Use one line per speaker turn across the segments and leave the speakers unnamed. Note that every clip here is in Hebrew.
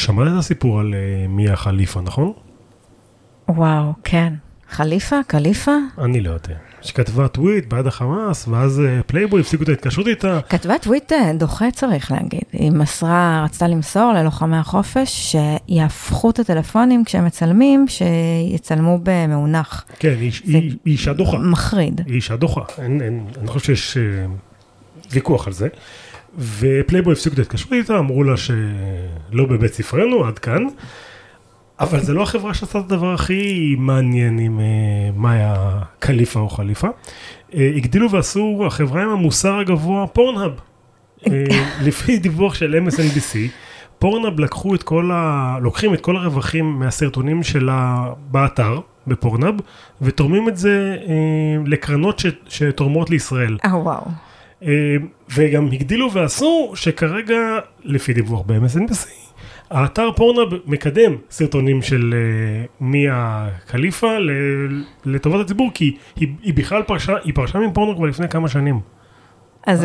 שמעת את הסיפור על אה, מיה חליפה, נכון?
וואו, כן. חליפה? קליפה?
אני לא יודע. שכתבה טוויט בעד החמאס, ואז אה, פלייבוי הפסיקו את ההתקשרות איתה.
כתבה טוויט אה, דוחה צריך להגיד. היא מסרה, רצתה למסור ללוחמי החופש שיהפכו את הטלפונים כשהם מצלמים, שיצלמו במאונח.
כן, היא היא- היא אישה דוחה.
מחריד.
היא אישה דוחה. אין, אין, אני חושב שיש ויכוח על זה. ופלייבוי הפסיקו את ההתקשרות איתה, אמרו לה שלא בבית ספרנו, עד כאן. אבל זה לא החברה שעשתה את הדבר הכי מעניין עם אה, מאיה קליפה או חליפה. אה, הגדילו ועשו החברה עם המוסר הגבוה Pornhub. אה, לפי דיווח של MSNBC, Pornhub לקחו את כל ה... לוקחים את כל הרווחים מהסרטונים שלה באתר, ב Pornhub, ותורמים את זה לקרנות ש... שתורמות לישראל.
אה, וואו.
אה, וגם הגדילו ועשו שכרגע, לפי דיווח ב-MSNBC, האתר פורנאב מקדם סרטונים של אה, מיה קליפה לטובת הציבור, כי היא, היא בכלל פרשה, היא פרשה מפורנו כבר לפני כמה שנים.
אז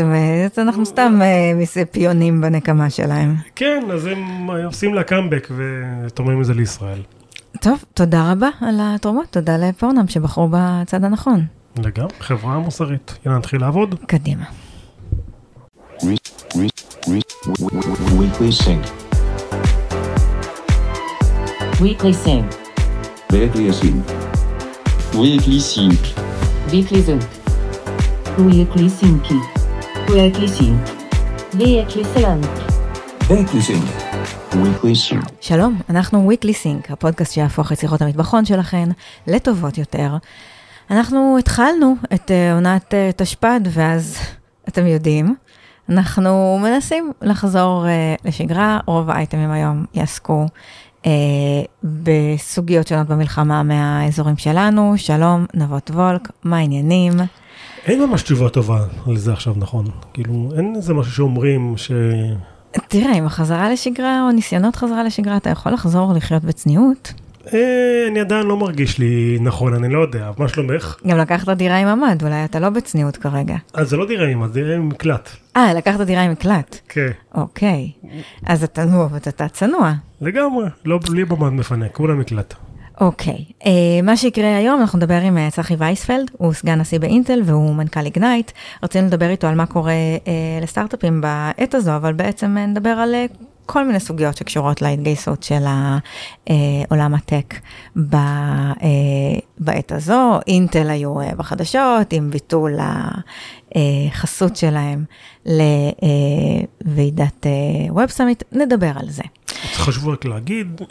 אנחנו סתם אה, פיונים בנקמה שלהם.
כן, אז הם עושים לה קאמבק ותורמים את זה לישראל.
טוב, תודה רבה על התרומות, תודה לפורנם שבחרו בצד הנכון.
לגמרי, חברה מוסרית. יאללה, נתחיל לעבוד.
קדימה.
Weekly Sync.
Weekly Sync.
Weekly Sync.
Weekly Sync.
Weekly Sync.
Weekly Sync. Weekly Sync.
Weekly Sync.
Weekly Sync. Weekly Sync.
שלום, אנחנו Weekly Sync, הפודקאסט שיהפוך את שיחות המטבחון שלכן לטובות יותר. אנחנו התחלנו את אה, עונת אה, תשפ"ד, ואז אתם יודעים, אנחנו מנסים לחזור אה, לשגרה, רוב האייטמים היום יעסקו אה, בסוגיות שונות במלחמה מהאזורים שלנו. שלום, נבות וולק, מה העניינים?
אין ממש תשובה טובה לזה עכשיו, נכון? כאילו, אין איזה משהו שאומרים ש...
תראה, עם החזרה לשגרה או ניסיונות חזרה לשגרה, אתה יכול לחזור לחיות בצניעות.
אה, אני עדיין לא מרגיש לי נכון, אני לא יודע, מה שלומך?
גם לקחת דירה עם ממ"ד, אולי אתה לא בצניעות כרגע.
אז זה לא דירה עם, זה דירה עם מקלט.
אה, לקחת דירה עם מקלט.
כן,
אוקיי. אז אתה, נו, אתה צנוע.
לגמרי, לא בלי במד מפנה, כולה מקלט.
אוקיי. אה, מה שיקרה היום, אנחנו נדבר עם אה, צחי וייספלד, הוא סגן נשיא באינטל והוא מנכ"ל איגנייט. רצינו לדבר איתו על מה קורה אה, לסטארט-אפים בעת הזו, אבל בעצם נדבר על אה, כל מיני סוגיות שקשורות להתגייסות של ה- אה, הטק אה, בעת הזו. אינטל היו אה, בחדשות עם ביטול החסות שלהם לוועידת Web Summit, נדבר על זה.
חשוב רק להגיד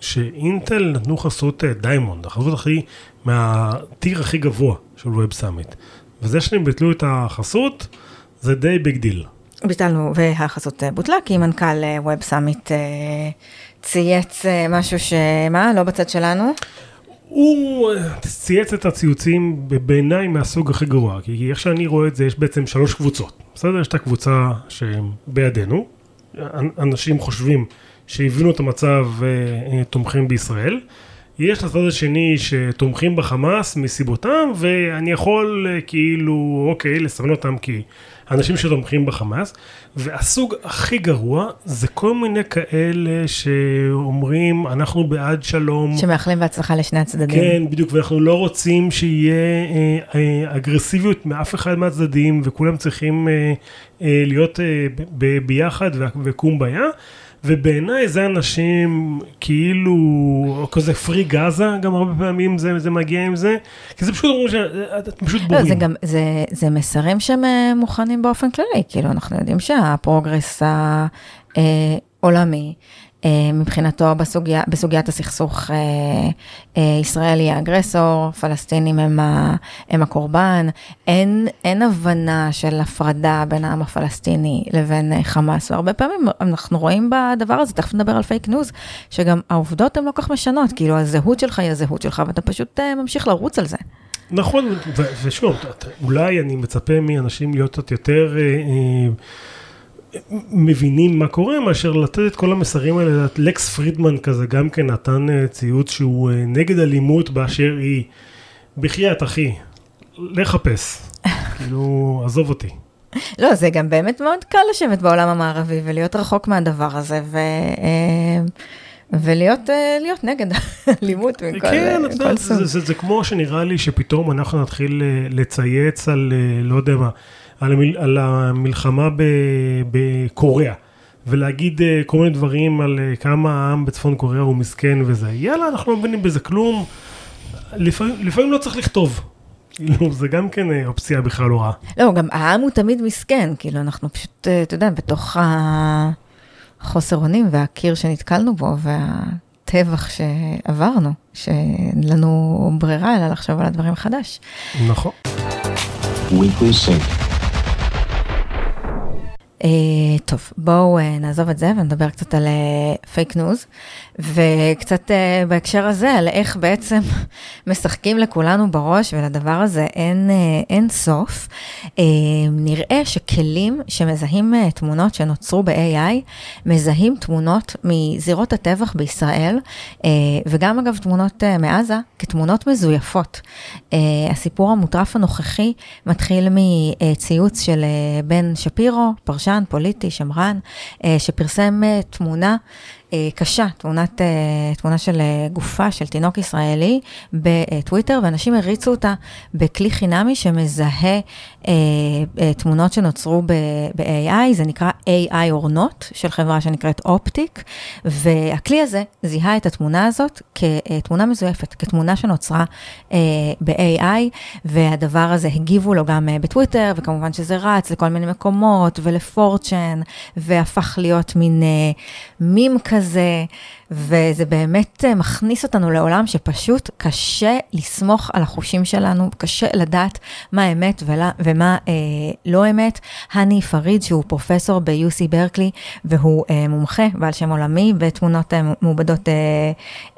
שאינטל נתנו חסות diamond, החסות הכי, מה tier הכי גבוה של Web Summit. וזה שהם ביטלו את החסות, זה די big deal.
ביטלנו, והחסות אה, בוטלה, כי מנכ"ל Web Summit אה, צייץ אה, משהו שמה, לא בצד שלנו?
הוא אה, צייץ את הציוצים בעיניי מהסוג הכי גרוע, כי איך שאני רואה את זה, יש בעצם שלוש קבוצות. בסדר? יש את הקבוצה שבעינינו, אנ- אנשים חושבים שהבינו את המצב ותומכים בישראל. יש הצד השני שתומכים בחמאס מסיבותם, ואני יכול אה, כאילו, אוקיי, לסמן אותם כי אנשים שתומכים בחמאס. והסוג הכי גרוע זה כל מיני כאלה שאומרים, אנחנו בעד שלום.
שמאחלים בהצלחה לשני הצדדים.
כן, בדיוק, ואנחנו לא רוצים שיהיה אה, אה, אגרסיביות מאף אחד מהצדדים, וכולם צריכים אה, אה, להיות אה, ב- ביחד ו- וקומביה. ובעיניי זה אנשים כאילו, כזה free Gaza, גם הרבה פעמים זה, זה מגיע עם זה, כי זה פשוט אומרים שאתם פשוט
לא,
בורים.
זה גם, זה, זה מסרים שהם אה, מוכנים באופן כללי, כאילו אנחנו יודעים שה progress העולמי, אה, מבחינתו בסוגיה, בסוגיית הסכסוך, אה, אה, ישראל היא ה aggressor, פלסטינים הם, ה, הם הקורבן, אין, אין הבנה של הפרדה בין העם הפלסטיני לבין אה, חמאס, והרבה פעמים אנחנו רואים בדבר הזה, תכף נדבר על פייק ניוז, שגם העובדות הן לא כך משנות, כאילו הזהות שלך היא הזהות שלך, ואתה פשוט אה, ממשיך לרוץ על זה.
נכון, ושוב, אולי אני מצפה מאנשים להיות קצת יותר אה, אה, מבינים מה קורה, מאשר לתת את כל המסרים האלה. לקס פרידמן כזה גם כן נתן אה, ציוץ שהוא אה, נגד אלימות באשר היא. בחייאת אחי, לחפש, כאילו, עזוב אותי.
לא, זה גם באמת מאוד קל לשבת בעולם המערבי ולהיות רחוק מהדבר הזה, ו... אה, ולהיות להיות נגד אלימות מכל
כן, את
מכל
יודעת,
סוג.
זה, זה, זה כמו שנראה לי שפתאום אנחנו נתחיל לצייץ על, לא יודע מה, על, המיל, על המלחמה ב, בקוריאה, ולהגיד אה, כל מיני דברים על אה, כמה העם בצפון קוריאה הוא מסכן וזה. יאללה, אנחנו לא מבינים בזה כלום. לפעמים, לפעמים לא צריך לכתוב. כאילו, זה גם כן אה, אופציה בכלל לא רעה.
לא, גם העם הוא תמיד מסכן, כאילו, אנחנו פשוט, אתה יודע, בתוך החוסר אונים והקיר שנתקלנו בו, והטבח שעברנו, שאין לנו ברירה אלא לחשוב על הדברים מחדש.
נכון.
אה, טוב, בואו אה, נעזוב את זה ונדבר קצת על פייק ניוז, וקצת אה, בהקשר הזה על איך בעצם משחקים לכולנו בראש, ולדבר הזה אין, אה, אין סוף. אה, נראה שכלים שמזהים אה, תמונות שנוצרו ב-AI, מזהים תמונות מזירות הטבח בישראל, אה, וגם אגב תמונות אה, מעזה, כתמונות מזויפות. אה, הסיפור המוטרף הנוכחי מתחיל מציוץ של אה, בן שפירו, פרשן פוליטי, שמרן, אה, שפרסם אה, תמונה קשה, תמונת, אה, תמונה של אה, גופה של תינוק ישראלי בטוויטר, ואנשים הריצו אותה בכלי חינמי שמזהה אה, אה, תמונות שנוצרו ב-AI, זה נקרא AI or not, של חברה שנקראת אופטיק, והכלי הזה זיהה את התמונה הזאת כתמונה מזויפת, כתמונה שנוצרה אה, ב-AI, והדבר הזה הגיבו לו גם אה, בטוויטר, וכמובן שזה רץ לכל מיני מקומות, ולפורצ'ן, והפך להיות מין אה, מים כזה, guerras é וזה באמת אה, מכניס אותנו לעולם שפשוט קשה לסמוך על החושים שלנו, קשה לדעת מה אמת ולה, ומה אה, לא אמת. הני פריד, שהוא פרופסור ב-UC ברקלי, והוא אה, מומחה בעל שם עולמי בתמונות אה, מעובדות אה,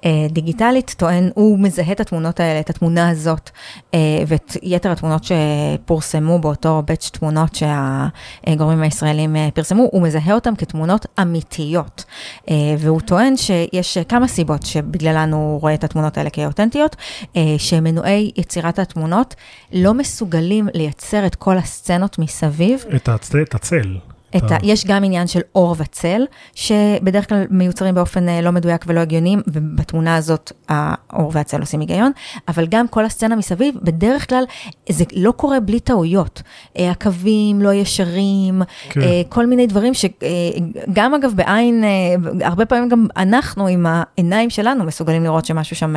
אה, דיגיטלית, טוען, הוא מזהה את התמונות האלה, את התמונה הזאת, אה, ואת יתר התמונות שפורסמו באותו בית תמונות שהגורמים הישראלים אה, פרסמו, הוא מזהה אותם כתמונות אמיתיות. אה, והוא טוען שיש כמה סיבות שבגללן הוא רואה את התמונות האלה כאותנטיות, אה, שמנועי יצירת התמונות לא מסוגלים לייצר את כל הסצנות מסביב.
את. את הצל.
את ה, יש גם עניין של אור וצל, שבדרך כלל מיוצרים באופן אה, לא מדויק ולא הגיוני, ובתמונה הזאת האור והצל עושים היגיון, אבל גם כל הסצנה מסביב, בדרך כלל זה לא קורה בלי טעויות. אה, הקווים לא ישרים,
כן.
אה, כל מיני דברים שגם אגב בעין, הרבה פעמים גם אנחנו עם העיניים שלנו מסוגלים לראות שמשהו שם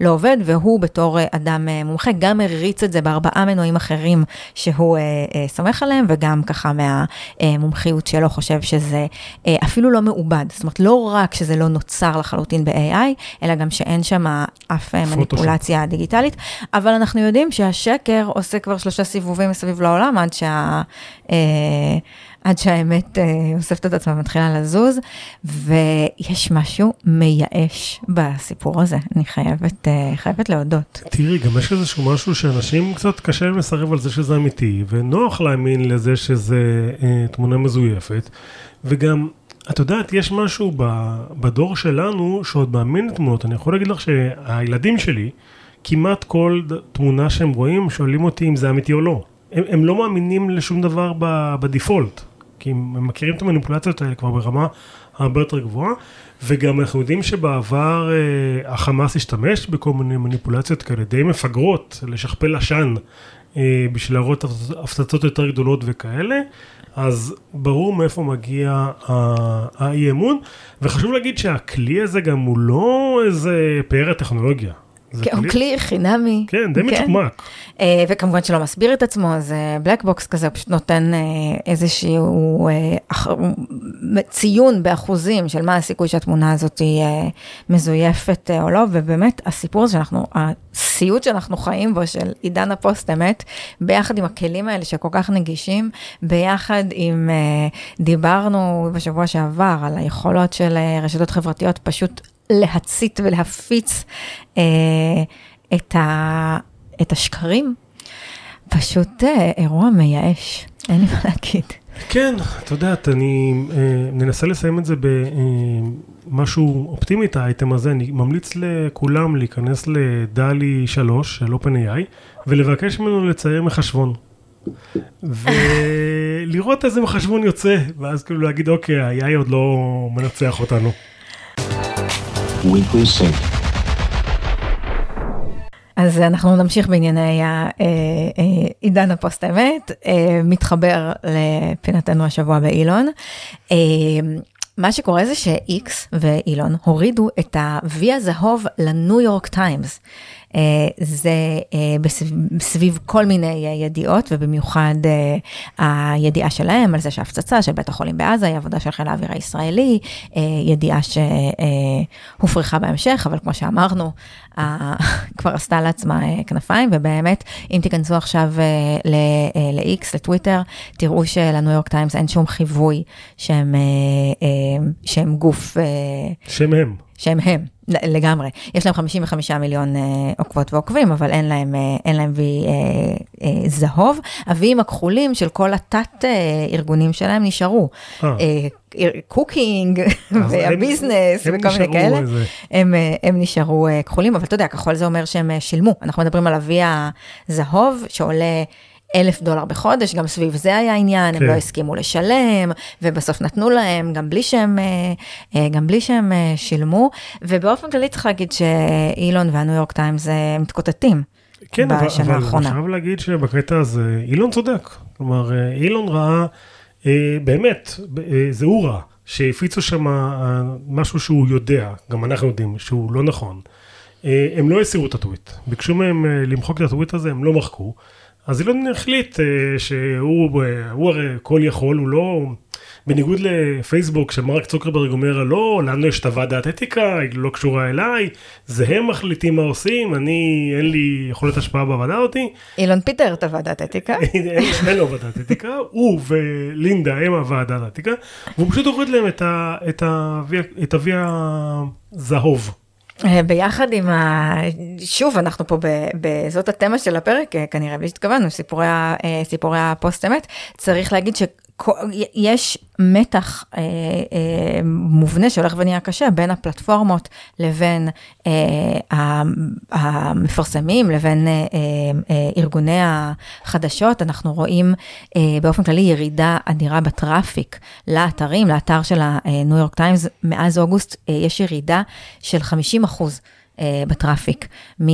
לא עובד, והוא בתור אדם מומחה גם הריץ את זה בארבעה מנועים אחרים שהוא סומך עליהם, וגם ככה מהמומחיות שלו חושב שזה אה, אפילו לא מעובד. זאת אומרת, לא רק שזה לא נוצר לחלוטין ב-AI, אלא גם שאין שם אף אה, מניפולציה דיגיטלית, אבל אנחנו יודעים שהשקר עושה כבר שלושה סיבובים מסביב לעולם עד שה... עד שהאמת אה, אוספת את עצמה ומתחילה לזוז, ויש משהו מייאש בסיפור הזה, אני חייבת, אה, חייבת להודות.
תראי, גם יש איזשהו משהו שאנשים קצת קשה להם לסרב על זה שזה אמיתי, ונוח להאמין לזה שזה אה, תמונה מזויפת, וגם, את יודעת, יש משהו בדור שלנו שעוד מאמין לתמונות. אני יכול להגיד לך שהילדים שלי, כמעט כל תמונה שהם רואים, שואלים אותי אם זה אמיתי או לא. הם, הם לא מאמינים לשום דבר בדיפולט, כי הם, מכירים את המניפולציות האלה כבר ברמה הרבה יותר גבוהה, וגם אנחנו יודעים שבעבר אה, החמאס השתמש בכל מיני מניפולציות כאלה די מפגרות, לשכפל עשן אה, בשביל להראות הפצצות יותר גדולות וכאלה, אז ברור מאיפה מגיע האי אמון, וחשוב להגיד שהכלי הזה גם הוא לא איזה פאר הטכנולוגיה.
כן, הוא כלי חינמי.
כן, די מצ'וקמק.
אה, וכמובן שלא מסביר את עצמו, זה black box כזה, הוא פשוט נותן אה, איזשהו אה, ציון באחוזים של מה הסיכוי שהתמונה הזאת היא אה, מזויפת אה, או לא, ובאמת הסיפור הזה שאנחנו, הסיוט שאנחנו חיים בו של עידן הפוסט אמת, ביחד עם הכלים האלה שכל כך נגישים, ביחד עם, אה, דיברנו בשבוע שעבר על היכולות של אה, רשתות חברתיות פשוט להצית ולהפיץ אה, את, ה, את השקרים, פשוט אה, אירוע מייאש, אין לי מה להגיד.
כן, את יודעת, אני אה, ננסה לסיים את זה במשהו אופטימי את האייטם הזה, אני ממליץ לכולם להיכנס לדלי 3 של OpenAI ולבקש ממנו לצייר מחשבון. ו... לראות איזה מחשבון יוצא, ואז כאילו להגיד, אוקיי, ה-AI עוד לא מנצח אותנו.
Weekly Sync.
אז אנחנו נמשיך בענייני אה, אה, עידן הפוסט אמת, אה, מתחבר לפינתנו השבוע באילון. מה שקורה זה ש-X ואילון הורידו את ה-V הזהוב לניו יורק טיימס. אה, זה אה, סביב כל מיני אה, ידיעות, ובמיוחד הידיעה שלהם על זה שההפצצה של בית החולים בעזה היא עבודה של חיל האוויר הישראלי, ידיעה שהופרכה בהמשך, אבל כמו שאמרנו, כבר עשתה לעצמה כנפיים, ובאמת, אם תיכנסו עכשיו ל-X, לטוויטר, תראו שלניו יורק טיימס אין שום חיווי שהם, שהם גוף...
שם הם.
שהם הם, לגמרי. יש להם 55 מיליון אה, עוקבות ועוקבים, אבל אין להם, אה, אין להם וי אה, אה, זהוב. הוויים הכחולים של כל התת אה, ארגונים שלהם נשארו.
אה.
אה,
Cooking הם-
וה Business
הם
וכל מיני כאלה,
איזה-
הם, אה, הם נשארו אה, כחולים, אבל אתה יודע, כחול זה אומר שהם אה, שילמו. אנחנו מדברים על ה-V הזהוב שעולה אלף דולר בחודש, גם סביב זה היה עניין, הם
כן.
לא הסכימו לשלם, ובסוף נתנו להם, גם בלי שהם, אה, אה, גם בלי שהם אה, שילמו, ובאופן כללי צריך להגיד שאילון והניו יורק טיימס מתקוטטים.
כן, אבל, אבל אני
האחרונה.
חייב להגיד שבקטע הזה, אילון צודק. כלומר, אילון ראה, אה, באמת, אה, זה הוא ראה, שהפיצו שם משהו שהוא יודע, גם אנחנו יודעים שהוא לא נכון. אה, הם לא הסירו את הטוויט. ביקשו מהם למחוק את הטוויט הזה, הם לא מחקו. אז אילון החליט אה, שהוא אה, הוא הרי כל יכול, הוא לא... בניגוד לפייסבוק, שמרק צוקרברג אומר, לא, לנו יש את הוועדת אתיקה, היא לא קשורה אליי, זה הם מחליטים מה עושים, אני, אין לי יכולת השפעה בוועדה אותי,
אילון פיטר את הוועדת אתיקה.
אין לו ועדת אתיקה, הוא ולינדה הם הוועדת אתיקה, והוא פשוט הוריד להם את ה- את הזהוב.
אה, ביחד עם ה... שוב, אנחנו פה ב... ב... זאת התמה של הפרק, אה, כנראה, בלי שהתכוונו, סיפורי, ה- אה, סיפורי הפוסט אמת. צריך להגיד שיש מתח אה, אה, מובנה שהולך ונהיה קשה בין הפלטפורמות לבין אה, המפרסמים, לבין אה, אה, ארגוני החדשות. אנחנו רואים אה, באופן כללי ירידה אדירה ב traffic לאתרים, לאתר של הניו יורק טיימס. מאז אוגוסט אה, יש ירידה של 50 אחוז. אה, ב traffic אה,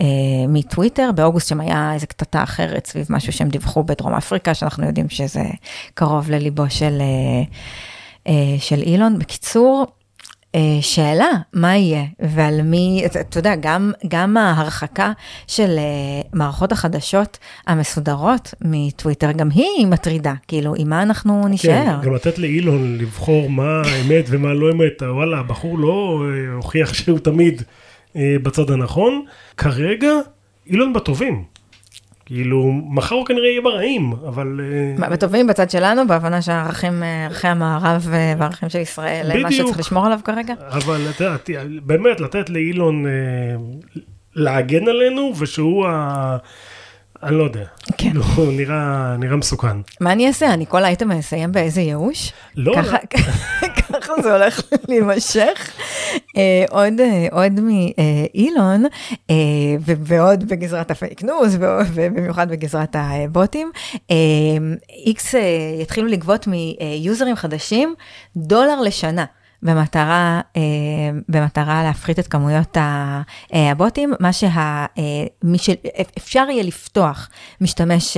אה, מטוויטר, באוגוסט שם היה איזו קטטה אחרת סביב משהו שהם דיווחו בדרום אפריקה, שאנחנו יודעים שזה קרוב לליבו של, של אילון. בקיצור, שאלה, מה יהיה ועל מי, אתה יודע, גם, גם ההרחקה של אה, מערכות החדשות המסודרות מטוויטר, גם היא מטרידה, כאילו, עם מה אנחנו נישאר?
כן, גם לתת לאילון לבחור מה אמת ומה לא אמת, וואלה, הבחור לא אה, הוכיח שהוא תמיד אה, בצד הנכון. כרגע, אילון בטובים. כאילו, מחר הוא כנראה יהיה ברעים, אבל... אה,
בטובים בצד שלנו, בהבנה שהערכים, אה, ערכי המערב אה, והערכים של ישראל, אה, מה
בדיוק.
שצריך לשמור עליו כרגע?
אבל את יודעת, באמת, לתת לאילון אה, להגן עלינו, ושהוא ה... אני לא יודע.
כן.
כאילו, הוא נראה, נראה מסוכן.
מה אני אעשה? אני כל האייטם אסיים באיזה ייאוש?
לא,
ככה, ככה זה הולך להימשך. אה, עוד, אה, עוד מאילון, אה, ועוד בגזרת הפייק ניוז, ובמיוחד בגזרת הבוטים, איקס יתחילו לגבות מיוזרים חדשים דולר לשנה. במטרה, אה, במטרה להפחית את כמויות אה, הבוטים, מה שה... אה, יהיה לפתוח משתמש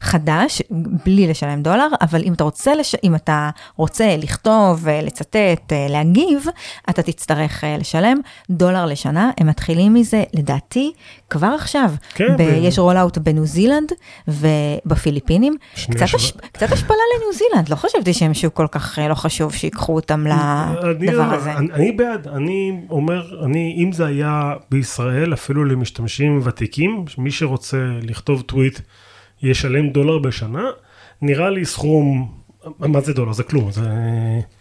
חדש בלי לשלם דולר, אבל אם אתה רוצה, לש... אם אתה רוצה לכתוב, לצטט, להגיב, אתה תצטרך לשלם דולר לשנה. הם מתחילים מזה, לדעתי, כבר עכשיו.
כן,
ב... יש רולאוט בניו זילנד ובפיליפינים. קצת, הש... קצת השפלה לניו זילנד, לא חשבתי שהם שוק כל כך לא חשוב שיקחו אותם לדבר הזה.
אני, אני בעד, אני אומר, אני, אם זה היה בישראל, אפילו למשתמשים ותיקים, מי שרוצה לכתוב טוויט ישלם דולר בשנה, נראה לי סכום, מה זה דולר? זה כלום, זה...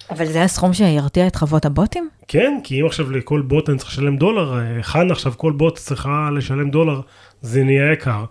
אבל זה הסכום שירתיע את חוות הבוטים?
כן, כי אם עכשיו לכל בוט אני צריך לשלם דולר, אה, חנה עכשיו כל בוט צריכה לשלם דולר, זה נהיה יקר.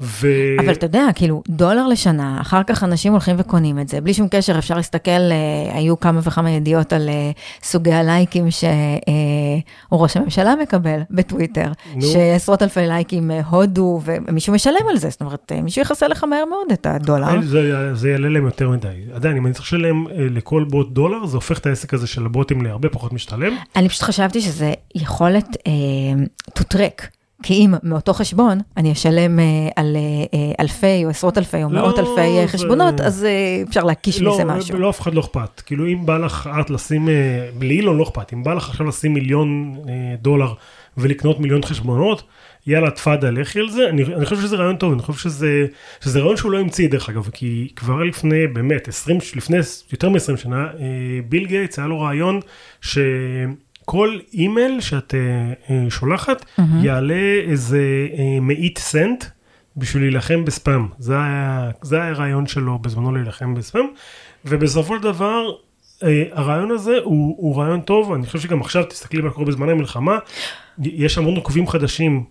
ו...
אבל אתה יודע, כאילו, דולר לשנה, אחר כך אנשים הולכים וקונים את זה, בלי שום קשר, אפשר להסתכל, אה, היו כמה וכמה ידיעות על אה, סוגי הלייקים שראש הממשלה מקבל בטוויטר,
נו.
שעשרות אלפי לייקים אה, הודו, ומישהו משלם על זה, זאת אומרת, אה, מישהו יכסה לך מהר מאוד את הדולר.
זה, זה יעלה להם יותר מדי. עדיין, אם אני צריך לשלם אה, לכל בוט דולר, זה הופך את העסק הזה של הבוטים להרבה פחות משתלם.
אני פשוט חשבתי שזה יכולת אה, to track. כי אם מאותו חשבון אני אשלם אה, על אה, אה, אלפי או עשרות אלפי או
לא,
מאות אלפי אה, חשבונות, אז אה, אפשר להקיש
לא,
מזה משהו.
לא, אף אחד לא אכפת. כאילו, אם בא לך את לשים, אה, לאילון לא אכפת, אם בא לך עכשיו לשים מיליון אה, דולר ולקנות מיליון חשבונות, יאללה, תפאדל, לכי על זה. אני, אני חושב שזה רעיון טוב, אני חושב שזה, שזה רעיון שהוא לא המציא, דרך אגב, כי כבר לפני, באמת, 20, לפני יותר מ-20 שנה, אה, ביל גייטס, היה לו רעיון שכל אימייל שאת אה, שולחת, יעלה איזה אה, מאית סנט. בשביל להילחם בספאם. זה היה, זה היה הרעיון שלו בזמנו להילחם בספאם, ובסופו של דבר, הרעיון הזה הוא, הוא רעיון טוב, אני חושב שגם עכשיו תסתכלי מה קורה בזמן המלחמה, יש המון עוקבים חדשים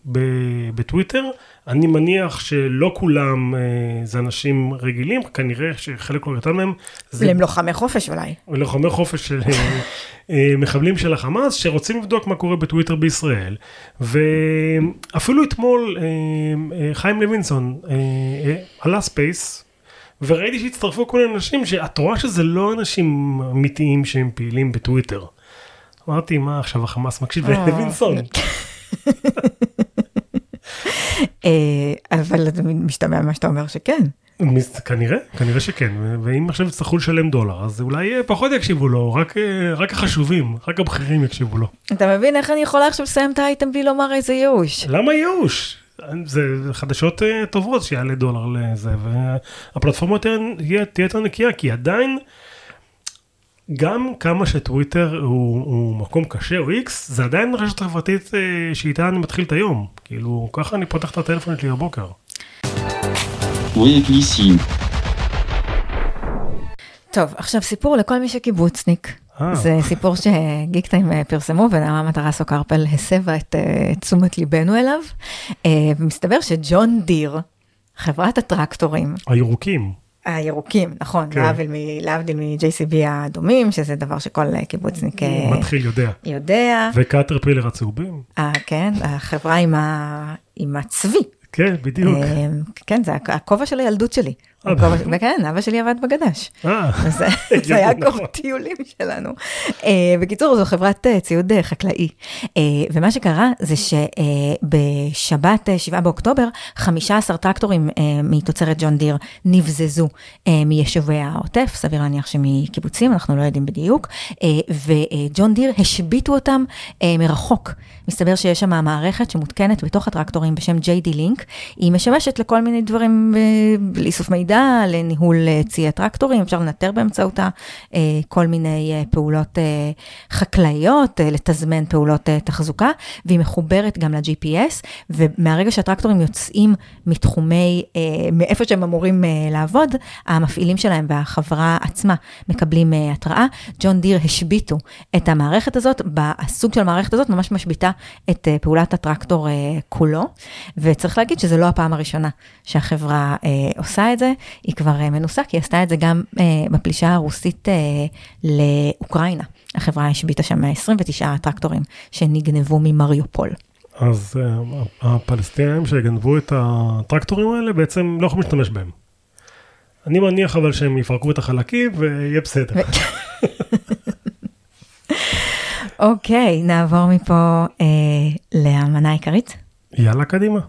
בטוויטר, אני מניח שלא כולם אה, זה אנשים רגילים, כנראה שחלק לא קטן מהם זה
הם לוחמי חופש אולי.
לוחמי חופש של אה, אה, מחבלים של החמאס שרוצים לבדוק מה קורה בטוויטר בישראל. ואפילו אתמול אה, אה, חיים לוינסון אה, אה, עלה space. וראיתי שהצטרפו כל מיני אנשים שאת רואה שזה לא אנשים אמיתיים שהם פעילים בטוויטר. אמרתי מה עכשיו החמאס מקשיב
אה.
לוינסון.
אה, אבל משתמע ממה שאתה אומר שכן.
כנראה, כנראה שכן, ואם עכשיו יצטרכו לשלם דולר, אז אולי אה, פחות יקשיבו לו, רק, רק החשובים, רק הבכירים יקשיבו לו.
אתה מבין איך אני יכולה עכשיו לסיים את האייטם בלי לומר איזה ייאוש?
למה ייאוש? זה חדשות אה, טובות שיעלה דולר לזה, והפלטפורמה תהיה תהיה יותר נקייה, כי עדיין, גם כמה שטוויטר הוא, הוא מקום קשה או איקס, זה עדיין רשת חברתית אה, שאיתה אני מתחיל את היום. כאילו, ככה אני פותח את הטלפון שלי בבוקר.
טוב, עכשיו סיפור לכל מי שקיבוצניק.
אה.
זה סיפור שגיק טיים אה, פרסמו ונעמה מטרס קרפל הסבה את אה, תשומת ליבנו אליו. ומסתבר שג'ון דיר, חברת הטרקטורים,
הירוקים.
הירוקים, נכון,
כן.
להבדיל מ-JCB האדומים, שזה דבר שכל קיבוצניק
מתחיל יודע.
יודע.
וקטרפילר הצהובים.
אה, כן, החברה עם, ה... עם הצבי.
כן, בדיוק.
כן, זה הכ- הכובע של הילדות שלי. וכן, אבא שלי עבד בגדש.
אה,
זה- היה
נכון.
כוח טיולים שלנו. אה, בקיצור, זו חברת אה, ציוד אה, חקלאי. ומה שקרה זה שבשבת 7 באוקטובר, 15 טרקטורים מתוצרת ג'ון דיר נבזזו מיישובי העוטף, סביר להניח שמקיבוצים, אנחנו לא יודעים בדיוק, וג'ון דיר השביתו אותם מרחוק. מסתבר שיש שם מערכת שמותקנת בתוך הטרקטורים בשם JD Link, היא משמשת לכל מיני דברים, לאיסוף מידע, לניהול אה, ציי טרקטורים, אפשר לנטר באמצעותה אה, כל מיני אה, פעולות חקלאיות, לתזמן פעולות תחזוקה, והיא מחוברת גם ל-GPS, ומהרגע שהטרקטורים יוצאים מתחומי, מאיפה שהם אמורים לעבוד, המפעילים שלהם והחברה עצמה מקבלים אה, התראה. ג'ון דיר השביתו את המערכת הזאת, הסוג של המערכת הזאת ממש משביתה את פעולת הטרקטור כולו, וצריך להגיד שזו לא הפעם הראשונה שהחברה עושה את זה, היא כבר אה, מנוסה, כי היא עשתה את זה גם אה, בפלישה הרוסית אה, לאוקראינה. החברה השביתה שם 29 טרקטורים שנגנבו ממריופול.
אז אה, הפלסטינים שגנבו את הטרקטורים האלה בעצם לא יכולים להשתמש בהם. אני מניח אבל שהם יפרקו את החלקים ויהיה בסדר.
אוקיי, נעבור מפה אה, לאמנה העיקרית.
יאללה קדימה.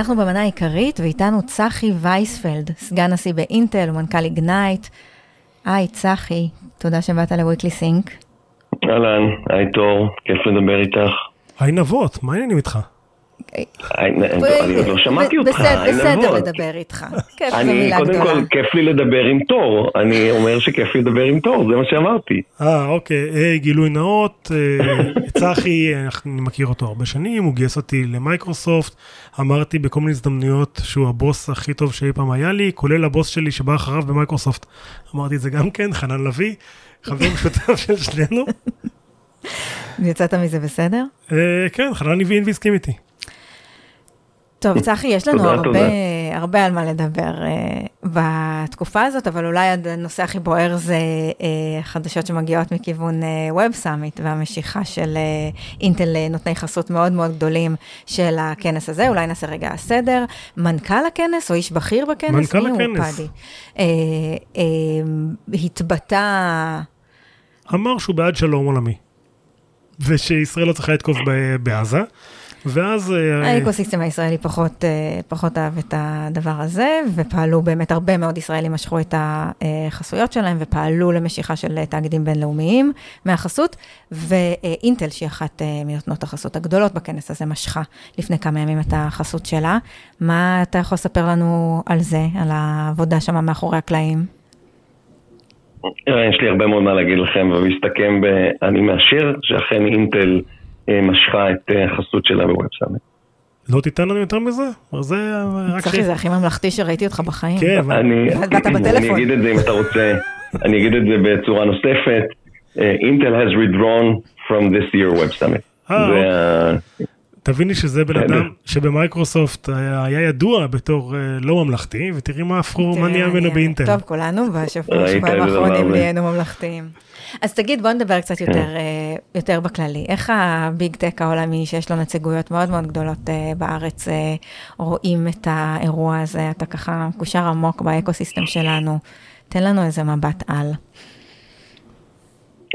אנחנו במנה העיקרית, ואיתנו צחי וייספלד, סגן נשיא באינטל ומנכ"ל איגנייט. היי, צחי, תודה שבאת לוויקלי סינק.
אהלן, היי תור, כיף לדבר איתך.
היי נבות, מה העניינים איתך?
אני עוד לא שמעתי אותך,
בסדר. לדבר איתך. כיף זו
אני,
מילה
קודם
גדולה.
כל, כיף לי לדבר עם תור. אני אומר שכיף לי לדבר עם תור, זה מה שאמרתי.
אה, אוקיי, אה, גילוי נאות, אה, צחי, אני מכיר אותו הרבה שנים, הוא גייס אותי למייקרוסופט, אמרתי בכל מיני הזדמנויות שהוא הבוס הכי טוב שאי פעם היה לי, כולל הבוס שלי שבא אחריו במייקרוסופט. אמרתי את זה גם כן, חנן לביא, חבר משותף של שנינו.
יצאת מזה בסדר?
אה, כן, חנן הבין והסכים איתי.
טוב, צחי, יש לנו
תודה,
הרבה,
תודה.
הרבה על מה לדבר uh, בתקופה הזאת, אבל אולי הנושא הכי בוער זה אה, חדשות שמגיעות מכיוון Web Summit והמשיכה של אה, אינטל לנותני חסות מאוד מאוד גדולים של הכנס הזה. אולי נעשה רגע סדר. מנכ"ל הכנס או איש בכיר בכנס?
מנכ"ל
מי הוא,
הכנס.
פאדי? אה, אה, התבטא...
אמר שהוא בעד שלום עולמי, ושישראל לא צריכה לתקוף בעזה, ואז... אה,
האקוסיסטם הישראלי פחות, אה, פחות אהב את הדבר הזה, ופעלו באמת, הרבה מאוד ישראלים משכו את החסויות שלהם, ופעלו למשיכה של תאגידים בינלאומיים מהחסות, ואינטל, שהיא אחת אה, מנותנות החסות הגדולות בכנס הזה, משכה לפני כמה ימים את החסות שלה. מה אתה יכול לספר לנו על זה, על העבודה שם מאחורי הקלעים?
יש לי הרבה מאוד מה להגיד לכם, ומסתכם ב... אני מאשר שאכן אינטל משכה את אה, החסות שלה בווב סאמיט.
לא תיתן לנו יותר מזה? זה אה, רק ש...
צחי, זה הכי ממלכתי שראיתי אותך בחיים.
כן, אבל...
אני, אגיד את זה אם אתה רוצה, אני אגיד את זה בצורה נוספת. אה, Intel has withdrawn from this year web summit.
אה,
ה-
תביני שזה בן
בסדר.
אדם שבמייקרוסופט היה ידוע בתור אה, לא ממלכתי, ותראי מה הפכו, מה נהיה ממנו באינטל.
טוב, כולנו בשבוע האחרונים? נהיינו ממלכתיים. אז תגיד, בוא נדבר קצת יותר, אה, יותר בכללי. איך הביג טק העולמי, שיש לו נציגויות מאוד מאוד גדולות אה, בארץ, אה, רואים את האירוע הזה? אתה ככה מקושר עמוק באקוסיסטם שלנו. תן לנו איזה מבט על.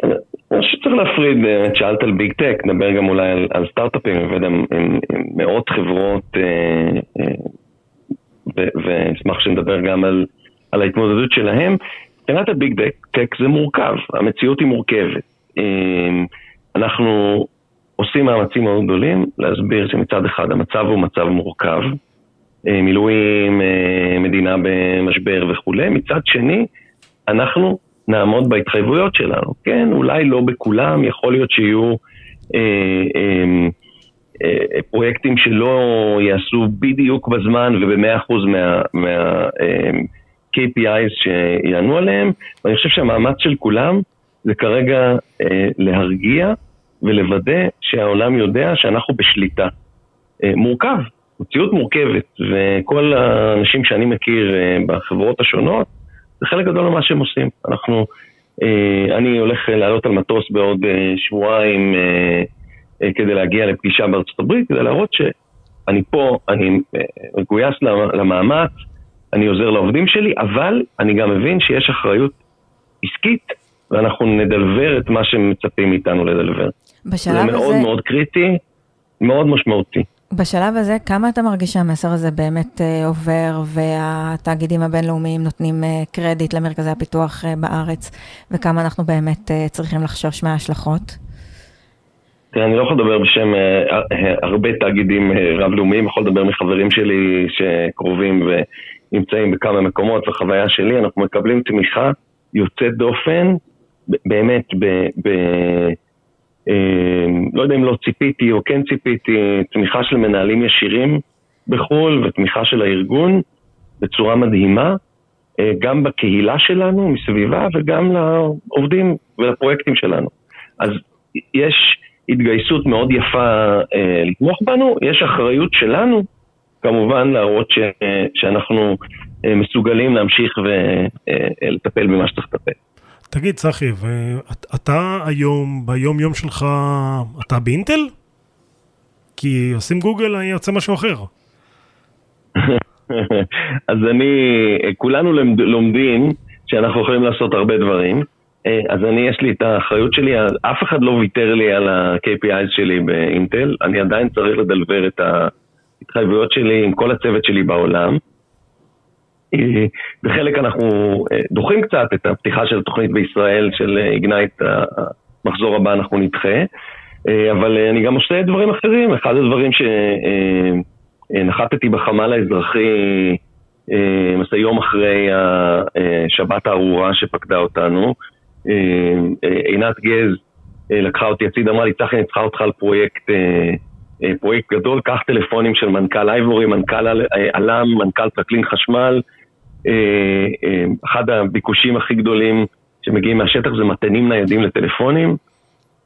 אני חושב שצריך להפריד, באמת שאלת על ביג טק, נדבר גם אולי על, על סטארט-אפים, עובד עם, עם, עם מאות חברות, אה, אה, ו- ונשמח שנדבר גם על, על ההתמודדות שלהם. מבחינת הביג טק זה מורכב, המציאות היא מורכבת. אה, אנחנו עושים מאמצים מאוד גדולים להסביר שמצד אחד המצב הוא מצב מורכב, אה, מילואים, אה, מדינה במשבר וכולי, מצד שני, אנחנו נעמוד בהתחייבויות שלנו. כן, אולי לא בכולם, יכול להיות שיהיו אה, אה, אה, פרויקטים שלא יעשו בדיוק בזמן וב-100% מה, מה אה, KPIs שיענו עליהם, ואני חושב שהמאמץ של כולם זה כרגע אה, להרגיע ולוודא שהעולם יודע שאנחנו בשליטה. אה, מורכב, מציאות מורכבת, וכל האנשים שאני מכיר אה, בחברות השונות, זה חלק גדול ממה שהם עושים. אנחנו, אה, אני הולך לעלות על מטוס בעוד אה, שבועיים אה, אה, כדי להגיע לפגישה בארצות הברית, כדי להראות שאני פה, אני אה, מגויס למ- למאמץ, אני עוזר לעובדים שלי, אבל אני גם מבין שיש אחריות עסקית, ואנחנו נדלבר את מה שמצפים מאיתנו לדלבר. זה
בשלב
מאוד
הזה,
מאוד קריטי, מאוד משמעותי.
בשלב הזה, כמה אתה מרגיש שהמסר הזה באמת אה, עובר, והתאגידים הבינלאומיים נותנים אה, קרדיט למרכזי הפיתוח אה, בארץ, וכמה אנחנו באמת אה, צריכים לחשוש מההשלכות?
תראה, אני לא יכול לדבר בשם אה, אה, הרבה תאגידים אה, רב-לאומיים, יכול לדבר מחברים שלי שקרובים ונמצאים בכמה מקומות, וחוויה שלי, אנחנו מקבלים תמיכה יוצאת דופן, באמת, ב, ב, אה, לא יודע אם לא ציפיתי או כן ציפיתי, תמיכה של מנהלים ישירים בחו"ל ותמיכה של הארגון בצורה מדהימה, אה, גם בקהילה שלנו מסביבה וגם לעובדים ולפרויקטים שלנו. אז יש התגייסות מאוד יפה אה, לתמוך בנו, יש אחריות שלנו כמובן להראות ש, אה, שאנחנו אה, מסוגלים להמשיך ולטפל במה שצריך לטפל.
תגיד, צחי, ואתה היום, ביום יום שלך, אתה באינטל? כי עושים גוגל, יוצא משהו אחר.
אז אני, כולנו לומדים שאנחנו יכולים לעשות הרבה דברים. אה, אז אני, יש לי את האחריות שלי, אף אחד לא ויתר לי על ה-KPIs שלי באינטל, אני עדיין צריך לדלבר את ההתחייבויות שלי עם כל הצוות שלי בעולם. אה, בחלק אנחנו אה, דוחים קצת את הפתיחה של התוכנית בישראל של איגנייט, המחזור הבא אנחנו נדחה. אה, אבל אה, אני גם עושה דברים אחרים. אחד הדברים שנחתתי בחמ"ל האזרחי, אה, למעשה יום אחרי השבת הארורה שפקדה אותנו, עינת גז לקחה אותי הצידה, אמרה לי, צחי, אני צריכה אותך על פרויקט, פרויקט גדול, קח טלפונים של מנכ"ל אייבורי, מנכ"ל עלם, מנכ"ל טרקלין חשמל. אחד הביקושים הכי גדולים שמגיעים מהשטח זה מתנים ניידים לטלפונים.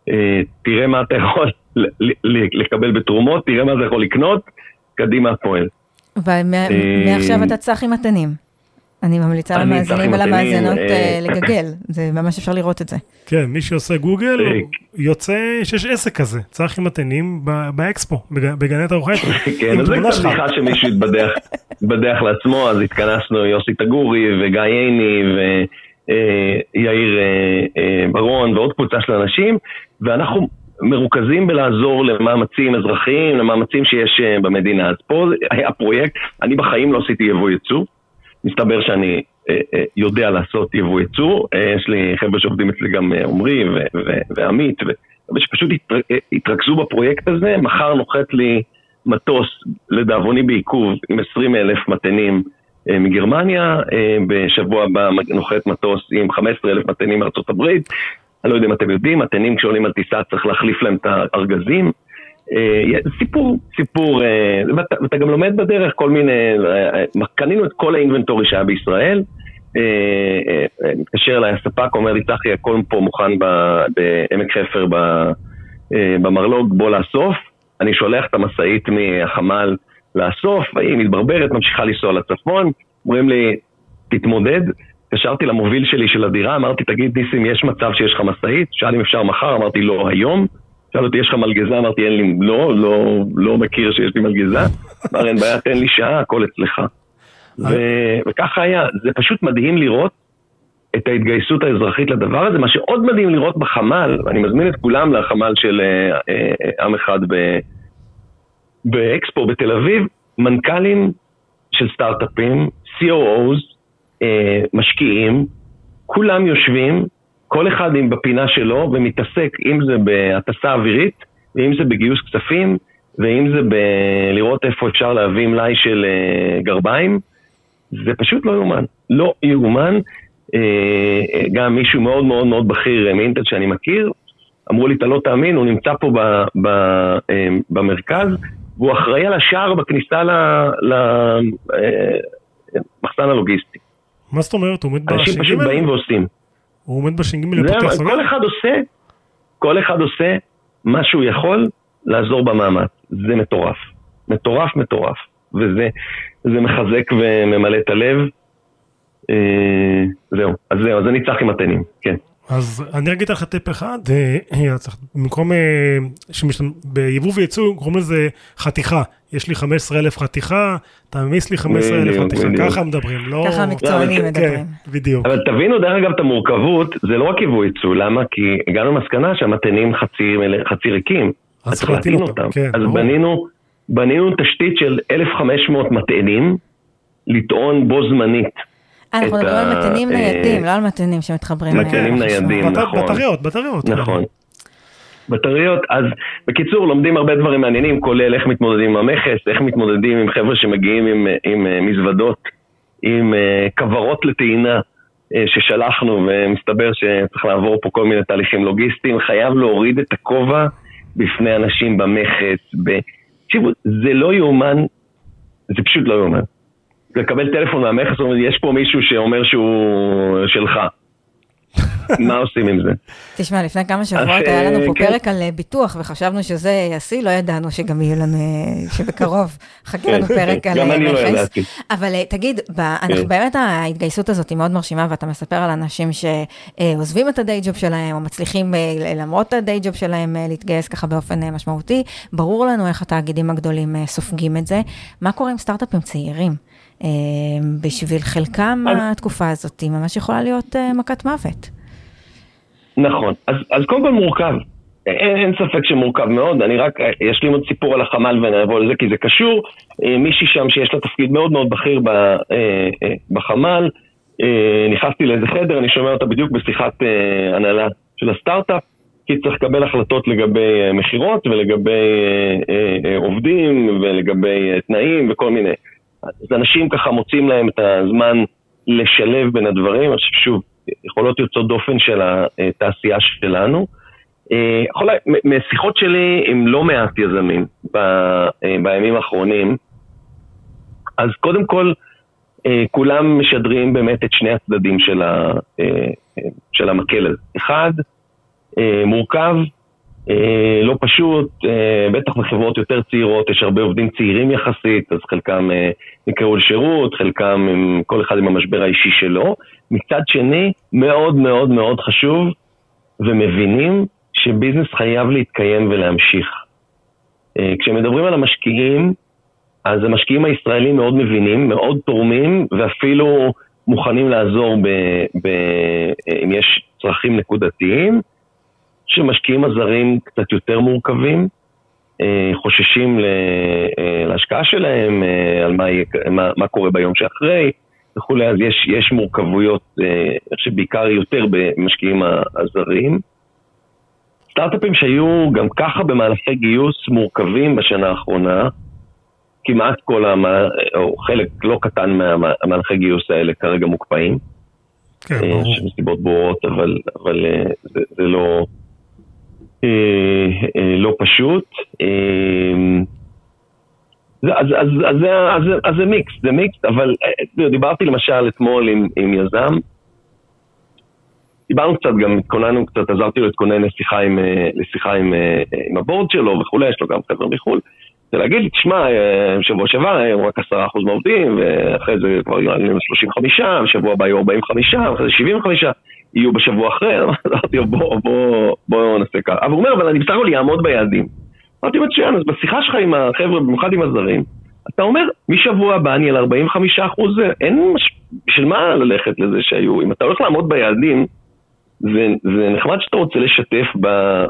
אה, תראה מה אתה יכול לקבל בתרומות, תראה מה אתה יכול לקנות, קדימה הפועל.
ומעכשיו אה, אתה צח עם מתנים. אני ממליצה למאזינים ולמאזינות אה, לגגל, זה ממש אפשר לראות את זה.
כן, מי שעושה גוגל, יוצא שיש עסק כזה, צח עם מתנים באקספו, בגני התערוכה.
כן, זה קצת בדיחה שמישהו התבדח לעצמו, אז התכנסנו יוסי תגורי וגיא עיני ויאיר ברון ועוד קבוצה של אנשים, ואנחנו מרוכזים בלעזור למאמצים אזרחיים, למאמצים שיש אה, במדינה. אז פה היה פרויקט, אני בחיים לא עשיתי יבוא יצוא, מסתבר שאני אה, אה, יודע לעשות יבוא יצוא, יש לי חבר'ה שעובדים אצלי גם עמרי ועמית, ושפשוט התרכזו בפרויקט הזה, מחר נוחת לי מטוס, לדאבוני בעיכוב, עם 20 אלף מתנים מגרמניה, בשבוע הבא נוחת מטוס עם 15 אלף מתנים מארצות הברית, אני לא יודע אם אתם יודעים, התנים כשעולים על טיסה צריך להחליף להם את הארגזים. אה, סיפור, סיפור, אה, ואתה גם לומד בדרך כל מיני, אה, קנינו את כל האינבנטורי שהיה בישראל, מתקשר אליי הספק, אומר לי, צחי, הכל פה מוכן בעמק חפר במרלוג, בוא לאסוף. אני שולח את המשאית מהחמ"ל לאסוף, היא מתברברת, ממשיכה לנסוע לצפון, אומרים לי, תתמודד. התקשרתי למוביל שלי של הדירה, אמרתי, תגיד, ניסים, יש מצב שיש לך משאית? שאל אם אפשר מחר, אמרתי, לא היום. שאל אותי, יש לך מלגזה? אמרתי, אין לי, לא, לא, לא מכיר שיש לי מלגזה. אמר, אין בעיה, תן לי שעה, הכל אצלך. ו- וככה היה, זה פשוט מדהים לראות את ההתגייסות האזרחית לדבר הזה. מה שעוד מדהים לראות בחמ"ל, ואני מזמין את כולם לחמ"ל של אה, אה, עם אחד ב- באקספו בתל אביב, מנכ"לים של סטארט-אפים, COOs, אה, משקיעים, כולם יושבים, כל אחד עם בפינה שלו, ומתעסק, אם זה בהטסה אווירית, ואם זה בגיוס כספים, ואם זה בלראות איפה אפשר להביא מלאי של אה, גרביים, זה פשוט לא יאומן. לא יאומן. אה, גם מישהו מאוד מאוד מאוד בכיר מאינטל שאני מכיר, אמרו לי, אתה לא תאמין, הוא נמצא פה ב, ב, אה, במרכז, והוא אחראי על השער בכניסה למחסן אה, הלוגיסטי.
מה זאת אומרת? הוא עומד בש"ג?
אנשים פשוט באים ועושים.
הוא עומד בש"ג ופותח
סוגר? כל אחד עושה, כל אחד עושה מה שהוא יכול לעזור במאמץ. זה מטורף. מטורף מטורף. וזה מחזק וממלא את הלב. אה, זהו, אז זהו, אז אני צחי מתנים, כן.
אז אני אגיד לך טיפ אחד, אה, אה, במקום ביבוא וייצוא קוראים לזה חתיכה, יש לי 15 אלף חתיכה, אתה ממיס לי 15 אלף חתיכה, ככה מדברים, לא...
ככה המקצוענים מדברים. כן,
בדיוק.
אבל תבינו דרך אגב את המורכבות, זה לא רק יבוא ייצוא, למה? כי הגענו למסקנה שהמתנים חצי ריקים, אז צריך להטעין אותם. כן, אז בנינו, בנינו תשתית של 1,500 מטענים, לטעון בו זמנית.
אנחנו מדברים על מטענים ניידים, לא על מטענים שמתחברים.
מטענים ניידים, נכון.
בטריות, בטריות.
נכון. בטריות, אז בקיצור לומדים הרבה דברים מעניינים, כולל איך מתמודדים עם המכס, איך מתמודדים עם חבר'ה שמגיעים עם, עם עם מזוודות, עם uh, כוורות לטעינה uh, ששלחנו, ומסתבר שצריך לעבור פה כל מיני תהליכים לוגיסטיים, חייב להוריד את הכובע בפני אנשים במכס, ב... תקשיבו, זה לא יאומן, זה פשוט לא יאומן. לקבל טלפון מהמכס, יש פה מישהו שאומר שהוא שלך. מה עושים עם זה?
תשמע, לפני כמה שבועות היה לנו פה כן. פרק על אה, ביטוח, וחשבנו שזה השיא, לא ידענו שגם יהיה לנו, אה, שבקרוב, חכה לנו פרק על
מכס. גם אני לא אה, ידעתי.
אבל תגיד, באמת ההתגייסות הזאת היא מאוד מרשימה, ואתה מספר על אנשים שעוזבים את הדיי ג'וב שלהם, או מצליחים למרות הדיי ג'וב שלהם להתגייס ככה באופן משמעותי. ברור לנו איך התאגידים הגדולים סופגים את זה. מה קורה עם סטארט-אפים צעירים? בשביל חלקם התקופה הזאת ממש יכולה להיות מכת מוות.
נכון. אז, אז קודם כל מורכב. אין, אין ספק שמורכב מאוד, אני רק אשלים עוד סיפור על החמ"ל ונעבור לזה כי זה קשור. אה, מישהי שם שיש לה תפקיד מאוד מאוד בכיר ב, אה, אה, בחמ"ל, נכנסתי לאיזה חדר, אני שומע אותה בדיוק בשיחת הנהלה של הסטארט-אפ, כי צריך לקבל החלטות לגבי אה, מכירות ולגבי אה, אה, אה, עובדים ולגבי אה, תנאים וכל מיני. אז אנשים ככה מוצאים להם את הזמן לשלב בין הדברים, אני חושב שוב, יכולות יוצאות דופן של התעשייה שלנו. אה, יכול, משיחות שלי עם לא מעט יזמים ב, אה, בימים האחרונים, אז קודם כל, אה, כולם משדרים באמת את שני הצדדים של, ה, של המקל הזה. אחד, מורכב, לא פשוט, אה, בטח בחברות יותר צעירות, יש הרבה עובדים צעירים יחסית, אז חלקם אה, נקראו לשירות, חלקם עם, כל אחד עם המשבר האישי שלו. מצד שני, מאוד מאוד מאוד חשוב, ומבינים שביזנס חייב להתקיים ולהמשיך. אה, כשמדברים על המשקיעים, אז המשקיעים הישראלים מאוד מבינים, מאוד תורמים, ואפילו מוכנים לעזור ב, ב, אם יש צרכים נקודתיים. שמשקיעים הזרים קצת יותר מורכבים, אה, חוששים אה, להשקעה שלהם, אה, על מה, מה, מה קורה ביום שאחרי וכולי, אז יש, יש מורכבויות, אני חושב שבעיקר יותר במשקיעים הזרים. סטארט-אפים שהיו גם ככה במהלכי גיוס מורכבים בשנה האחרונה, כמעט כל, המה, או חלק לא קטן מהמהלכי גיוס האלה כרגע מוקפאים.
כן, ברור.
מסיבות ברורות, אבל, אבל זה, זה לא... אה, אה, לא פשוט. אה, אז, אז, אז, אז, אז זה מיקס, זה מיקס, אבל דיברתי למשל אתמול עם, עם יזם, דיברנו קצת, גם התכוננו קצת, עזרתי לו להתכונן לשיחה עם, לשיחה עם, עם הבורד שלו וכולי, יש לו גם חבר'ה מחו"ל. זה להגיד לי, תשמע, שבוע שעבר היו רק עשרה אחוז מהעובדים, ואחרי זה כבר היו 35, ושבוע הבא היו 45, ואחרי זה 75. יהיו בשבוע אחרי, אמרתי לו בוא, בוא, בוא נעשה ככה. אבל הוא אומר, אבל אני בסך הכל אעמוד ביעדים. אמרתי מצוין, אז בשיחה שלך עם החבר'ה, במיוחד עם הזרים, אתה אומר, משבוע הבא אני על 45 אחוז, אין. בשביל מה ללכת לזה שהיו? אם אתה הולך לעמוד ביעדים, זה, זה נחמד שאתה רוצה לשתף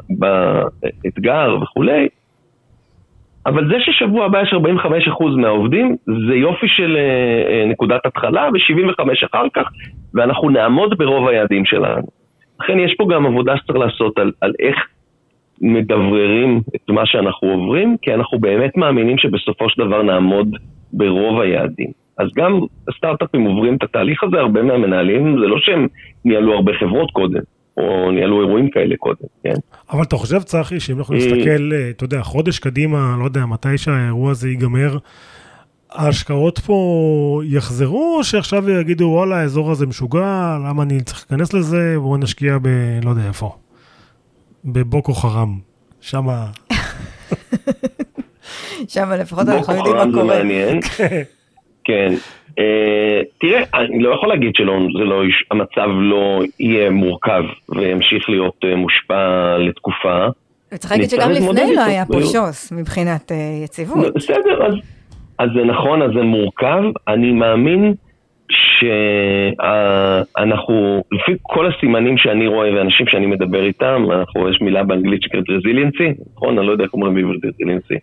באתגר וכולי, אבל זה ששבוע הבא יש 45% מהעובדים, זה יופי של uh, נקודת התחלה, ו-75 אחר כך, ואנחנו נעמוד ברוב היעדים שלנו. לכן יש פה גם עבודה שצריך לעשות על, על איך מדבררים את מה שאנחנו עוברים, כי אנחנו באמת מאמינים שבסופו של דבר נעמוד ברוב היעדים. אז גם הסטארט-אפים עוברים את התהליך הזה, הרבה מהמנהלים, זה לא שהם ניהלו הרבה חברות קודם. או ניהלו אירועים כאלה קודם, כן.
אבל אתה חושב, צחי, שאם אנחנו נסתכל, אתה יודע, חודש קדימה, לא יודע, מתי שהאירוע הזה ייגמר, ההשקעות פה יחזרו, או שעכשיו יגידו, וואלה, האזור הזה משוגע, למה אני צריך להיכנס לזה, בואו נשקיע ב... לא יודע איפה. בבוקו חרם. שמה...
שמה לפחות אנחנו יודעים מה קורה.
בוקו חרם זה מעניין. כן. Uh, תראה, אני לא יכול להגיד שהמצב לא, לא יהיה מורכב וימשיך להיות uh, מושפע לתקופה.
וצריך להגיד שגם לפני לא היה פה שוס מבחינת uh, יציבות.
בסדר, אז, אז זה נכון, אז זה מורכב. אני מאמין שאנחנו, לפי כל הסימנים שאני רואה ואנשים שאני מדבר איתם, אנחנו, יש מילה באנגלית שקראת רזיליאנסי, נכון? אני לא יודע איך אומרים בעברית רזיליאנסי.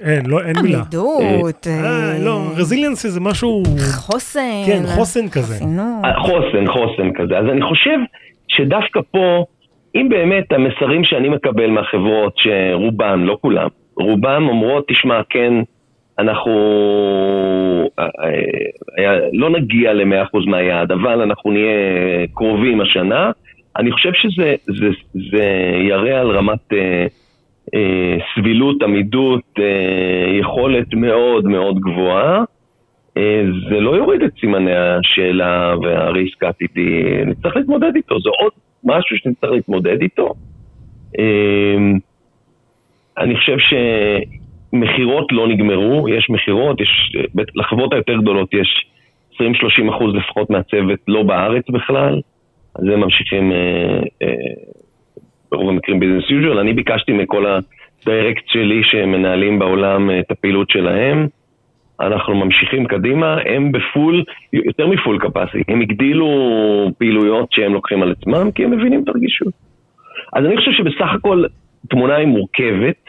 אין, לא, אין מילה.
עמידות.
אה, לא, רזיליאנסי זה משהו...
חוסן.
כן, חוסן כזה.
חוסן, חוסן כזה. אז אני חושב שדווקא פה, אם באמת המסרים שאני מקבל מהחברות, שרובם, לא כולם, רובם אומרות, תשמע, כן, אנחנו לא נגיע ל-100% מהיעד, אבל אנחנו נהיה קרובים השנה, אני חושב שזה זה, זה יראה על רמת... אה, סבילות, עמידות, אה, יכולת מאוד מאוד גבוהה. אה, זה לא יוריד את סימני השאלה והריסק העתידי, נצטרך להתמודד איתו, זה עוד משהו שנצטרך להתמודד איתו. אני חושב שמכירות לא נגמרו, יש מכירות, יש, לחברות היותר גדולות יש 20-30 אחוז לפחות מהצוות לא בארץ בכלל, אז הם ממשיכים ברוב המקרים business as usual. אני ביקשתי מכל ה direct שלי שמנהלים בעולם את הפעילות שלהם. אנחנו ממשיכים קדימה, הם ב full, יותר מ full capacity, הם הגדילו פעילויות שהם לוקחים על עצמם כי הם מבינים את הרגישות. אז אני חושב שבסך הכל התמונה היא מורכבת,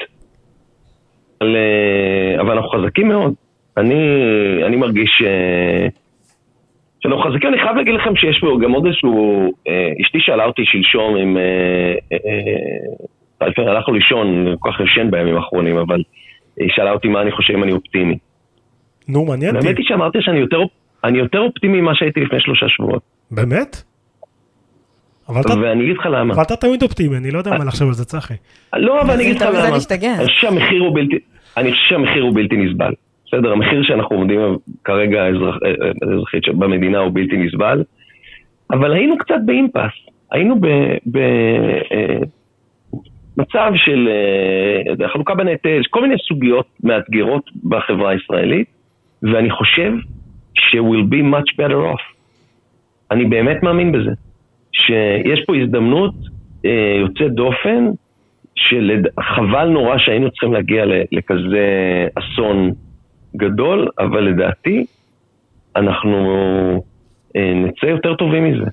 אבל, אבל אנחנו חזקים מאוד. אני, אני מרגיש ש... שאנחנו חזקים, אני חייב להגיד לכם שיש פה גם עוד איזשהו, אה, אשתי שאלה אותי שלשום אם, אה, אה, לפעמים הלכנו לישון, אני כל כך ישן בימים האחרונים, אבל היא שאלה אותי מה אני חושב אם אני אופטימי.
נו, מעניין אותי.
האמת היא שאמרתי שאני יותר, אני יותר אופטימי ממה שהייתי לפני שלושה שבועות.
באמת? אבל אתה,
ואני אגיד לך למה.
אבל אתה תמיד אופטימי, אני לא יודע מה לחשוב על זה, צחי.
לא, אבל אני אגיד לך למה. אני חושב שהמחיר הוא בלתי נסבל. בסדר, המחיר שאנחנו עומדים כרגע האזרח- אה, אה, האזרחית במדינה הוא בלתי נסבל, אבל היינו קצת באימפס. היינו במצב של אה, חלוקה בנטל, כל מיני סוגיות מאתגרות בחברה הישראלית, ואני חושב ש-will be much better off. אני באמת מאמין בזה. שיש פה הזדמנות אה, יוצאת דופן, שחבל נורא שהיינו צריכים להגיע לכזה אסון גדול, אבל לדעתי אנחנו אה, נצא יותר טובים מזה.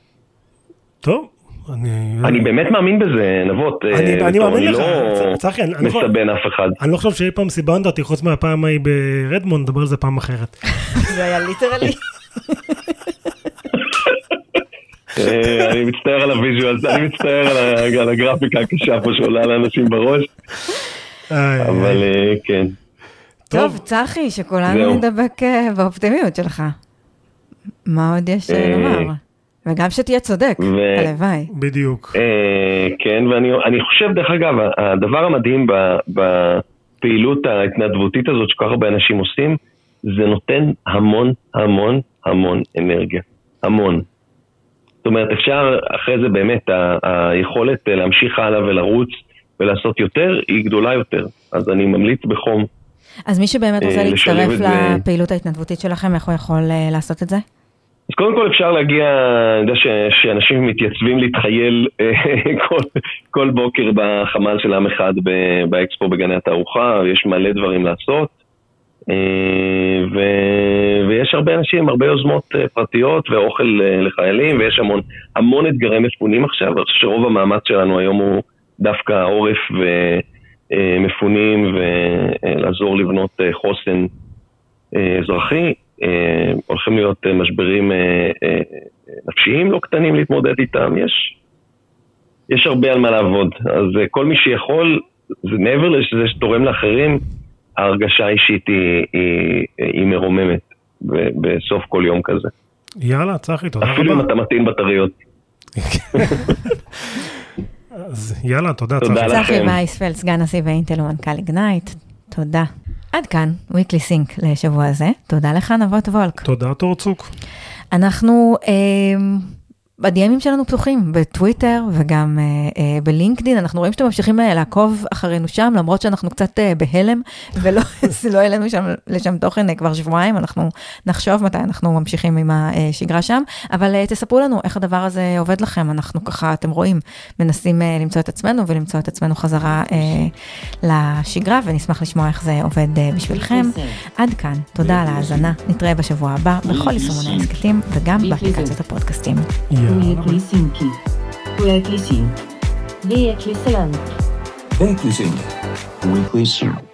טוב, אני...
אני באמת מאמין בזה, נבות. אה,
אני- אני
טוב,
מאמין לך,
לא
צחי, אני- אני
מסבן אף אחד.
אני לא חושב שאי פעם סיבנת אותי חוץ מהפעם ההיא ברדמונד, נדבר על זה פעם אחרת.
זה היה literally.
אה, אני מצטער על ה visual, אני מצטער על הגרפיקה הקשה פה שעולה לאנשים בראש, אבל אה, כן.
טוב, צחי, שכולנו. נדבק אה, באופטימיות שלך. מה עוד יש אה,
אה,
לומר? וגם שתהיה צודק,
ו-
הלוואי.
בדיוק.
אה, כן, ואני אני חושב, דרך אגב, הדבר המדהים ב- בפעילות ההתנדבותית הזאת שכל כך הרבה אנשים עושים, זה נותן המון המון המון אנרגיה. המון. זאת אומרת, אפשר אחרי זה באמת, ה- היכולת להמשיך הלאה ולרוץ ולעשות יותר, היא גדולה יותר. אז אני ממליץ בחום.
אז מי שבאמת רוצה
אה,
להצטרף. לפעילות ההתנדבותית שלכם, איך הוא יכול אה, לעשות את זה?
אז קודם כל אפשר להגיע, אני יודע ש- שאנשים מתייצבים להתחייל אה, כל, כל בוקר בחמ"ל של עם אחד ב- באקספו בגני התערוכה, יש מלא דברים לעשות. ו, ויש הרבה אנשים, הרבה יוזמות פרטיות ואוכל לחיילים, ויש המון, המון אתגרי מפונים עכשיו, אני חושב שרוב המאמץ שלנו היום הוא דווקא עורף ומפונים ולעזור לבנות אה, חוסן אה, אזרחי. אה, הולכים להיות אה, משברים אה, אה, נפשיים לא קטנים להתמודד איתם, יש, יש הרבה על מה לעבוד. אז אה, כל מי שיכול, זה מעבר לזה שתורם לאחרים, ההרגשה האישית היא, היא, היא מרוממת בסוף כל יום כזה.
יאללה, צחי, תודה
אפילו אם
רבה.
אתה מטעין בטריות.
אז יאללה, תודה,
תודה. לכם.
צחי וייספלד, סגן נשיא ואינטל ומנכ"ל איגנייט, תודה. עד כאן, weekly sync לשבוע הזה. תודה לך, נבות וולק.
תודה, תורצוק.
אנחנו, אה, הדיאמים שלנו פתוחים בטוויטר וגם אה, אה, בלינקדין, אנחנו רואים שאתם ממשיכים אה, לעקוב אחרינו שם, למרות שאנחנו קצת אה, בהלם, ולא לא העלינו שם, לשם תוכן אה, כבר שבועיים, אנחנו נחשוב מתי אנחנו ממשיכים עם השגרה שם, אבל אה, תספרו לנו איך הדבר הזה עובד לכם, אנחנו ככה, אתם רואים, מנסים אה, למצוא את עצמנו ולמצוא את עצמנו חזרה אה, לשגרה, ונשמח לשמוע איך זה עובד אה, בשבילכם. עד כאן, תודה על ההאזנה, נתראה בשבוע הבא בכל יישומוני ההסכתים וגם באפליקציות הפודקאסטים.
יאללה.
Weekly Sync.
Weekly Sync.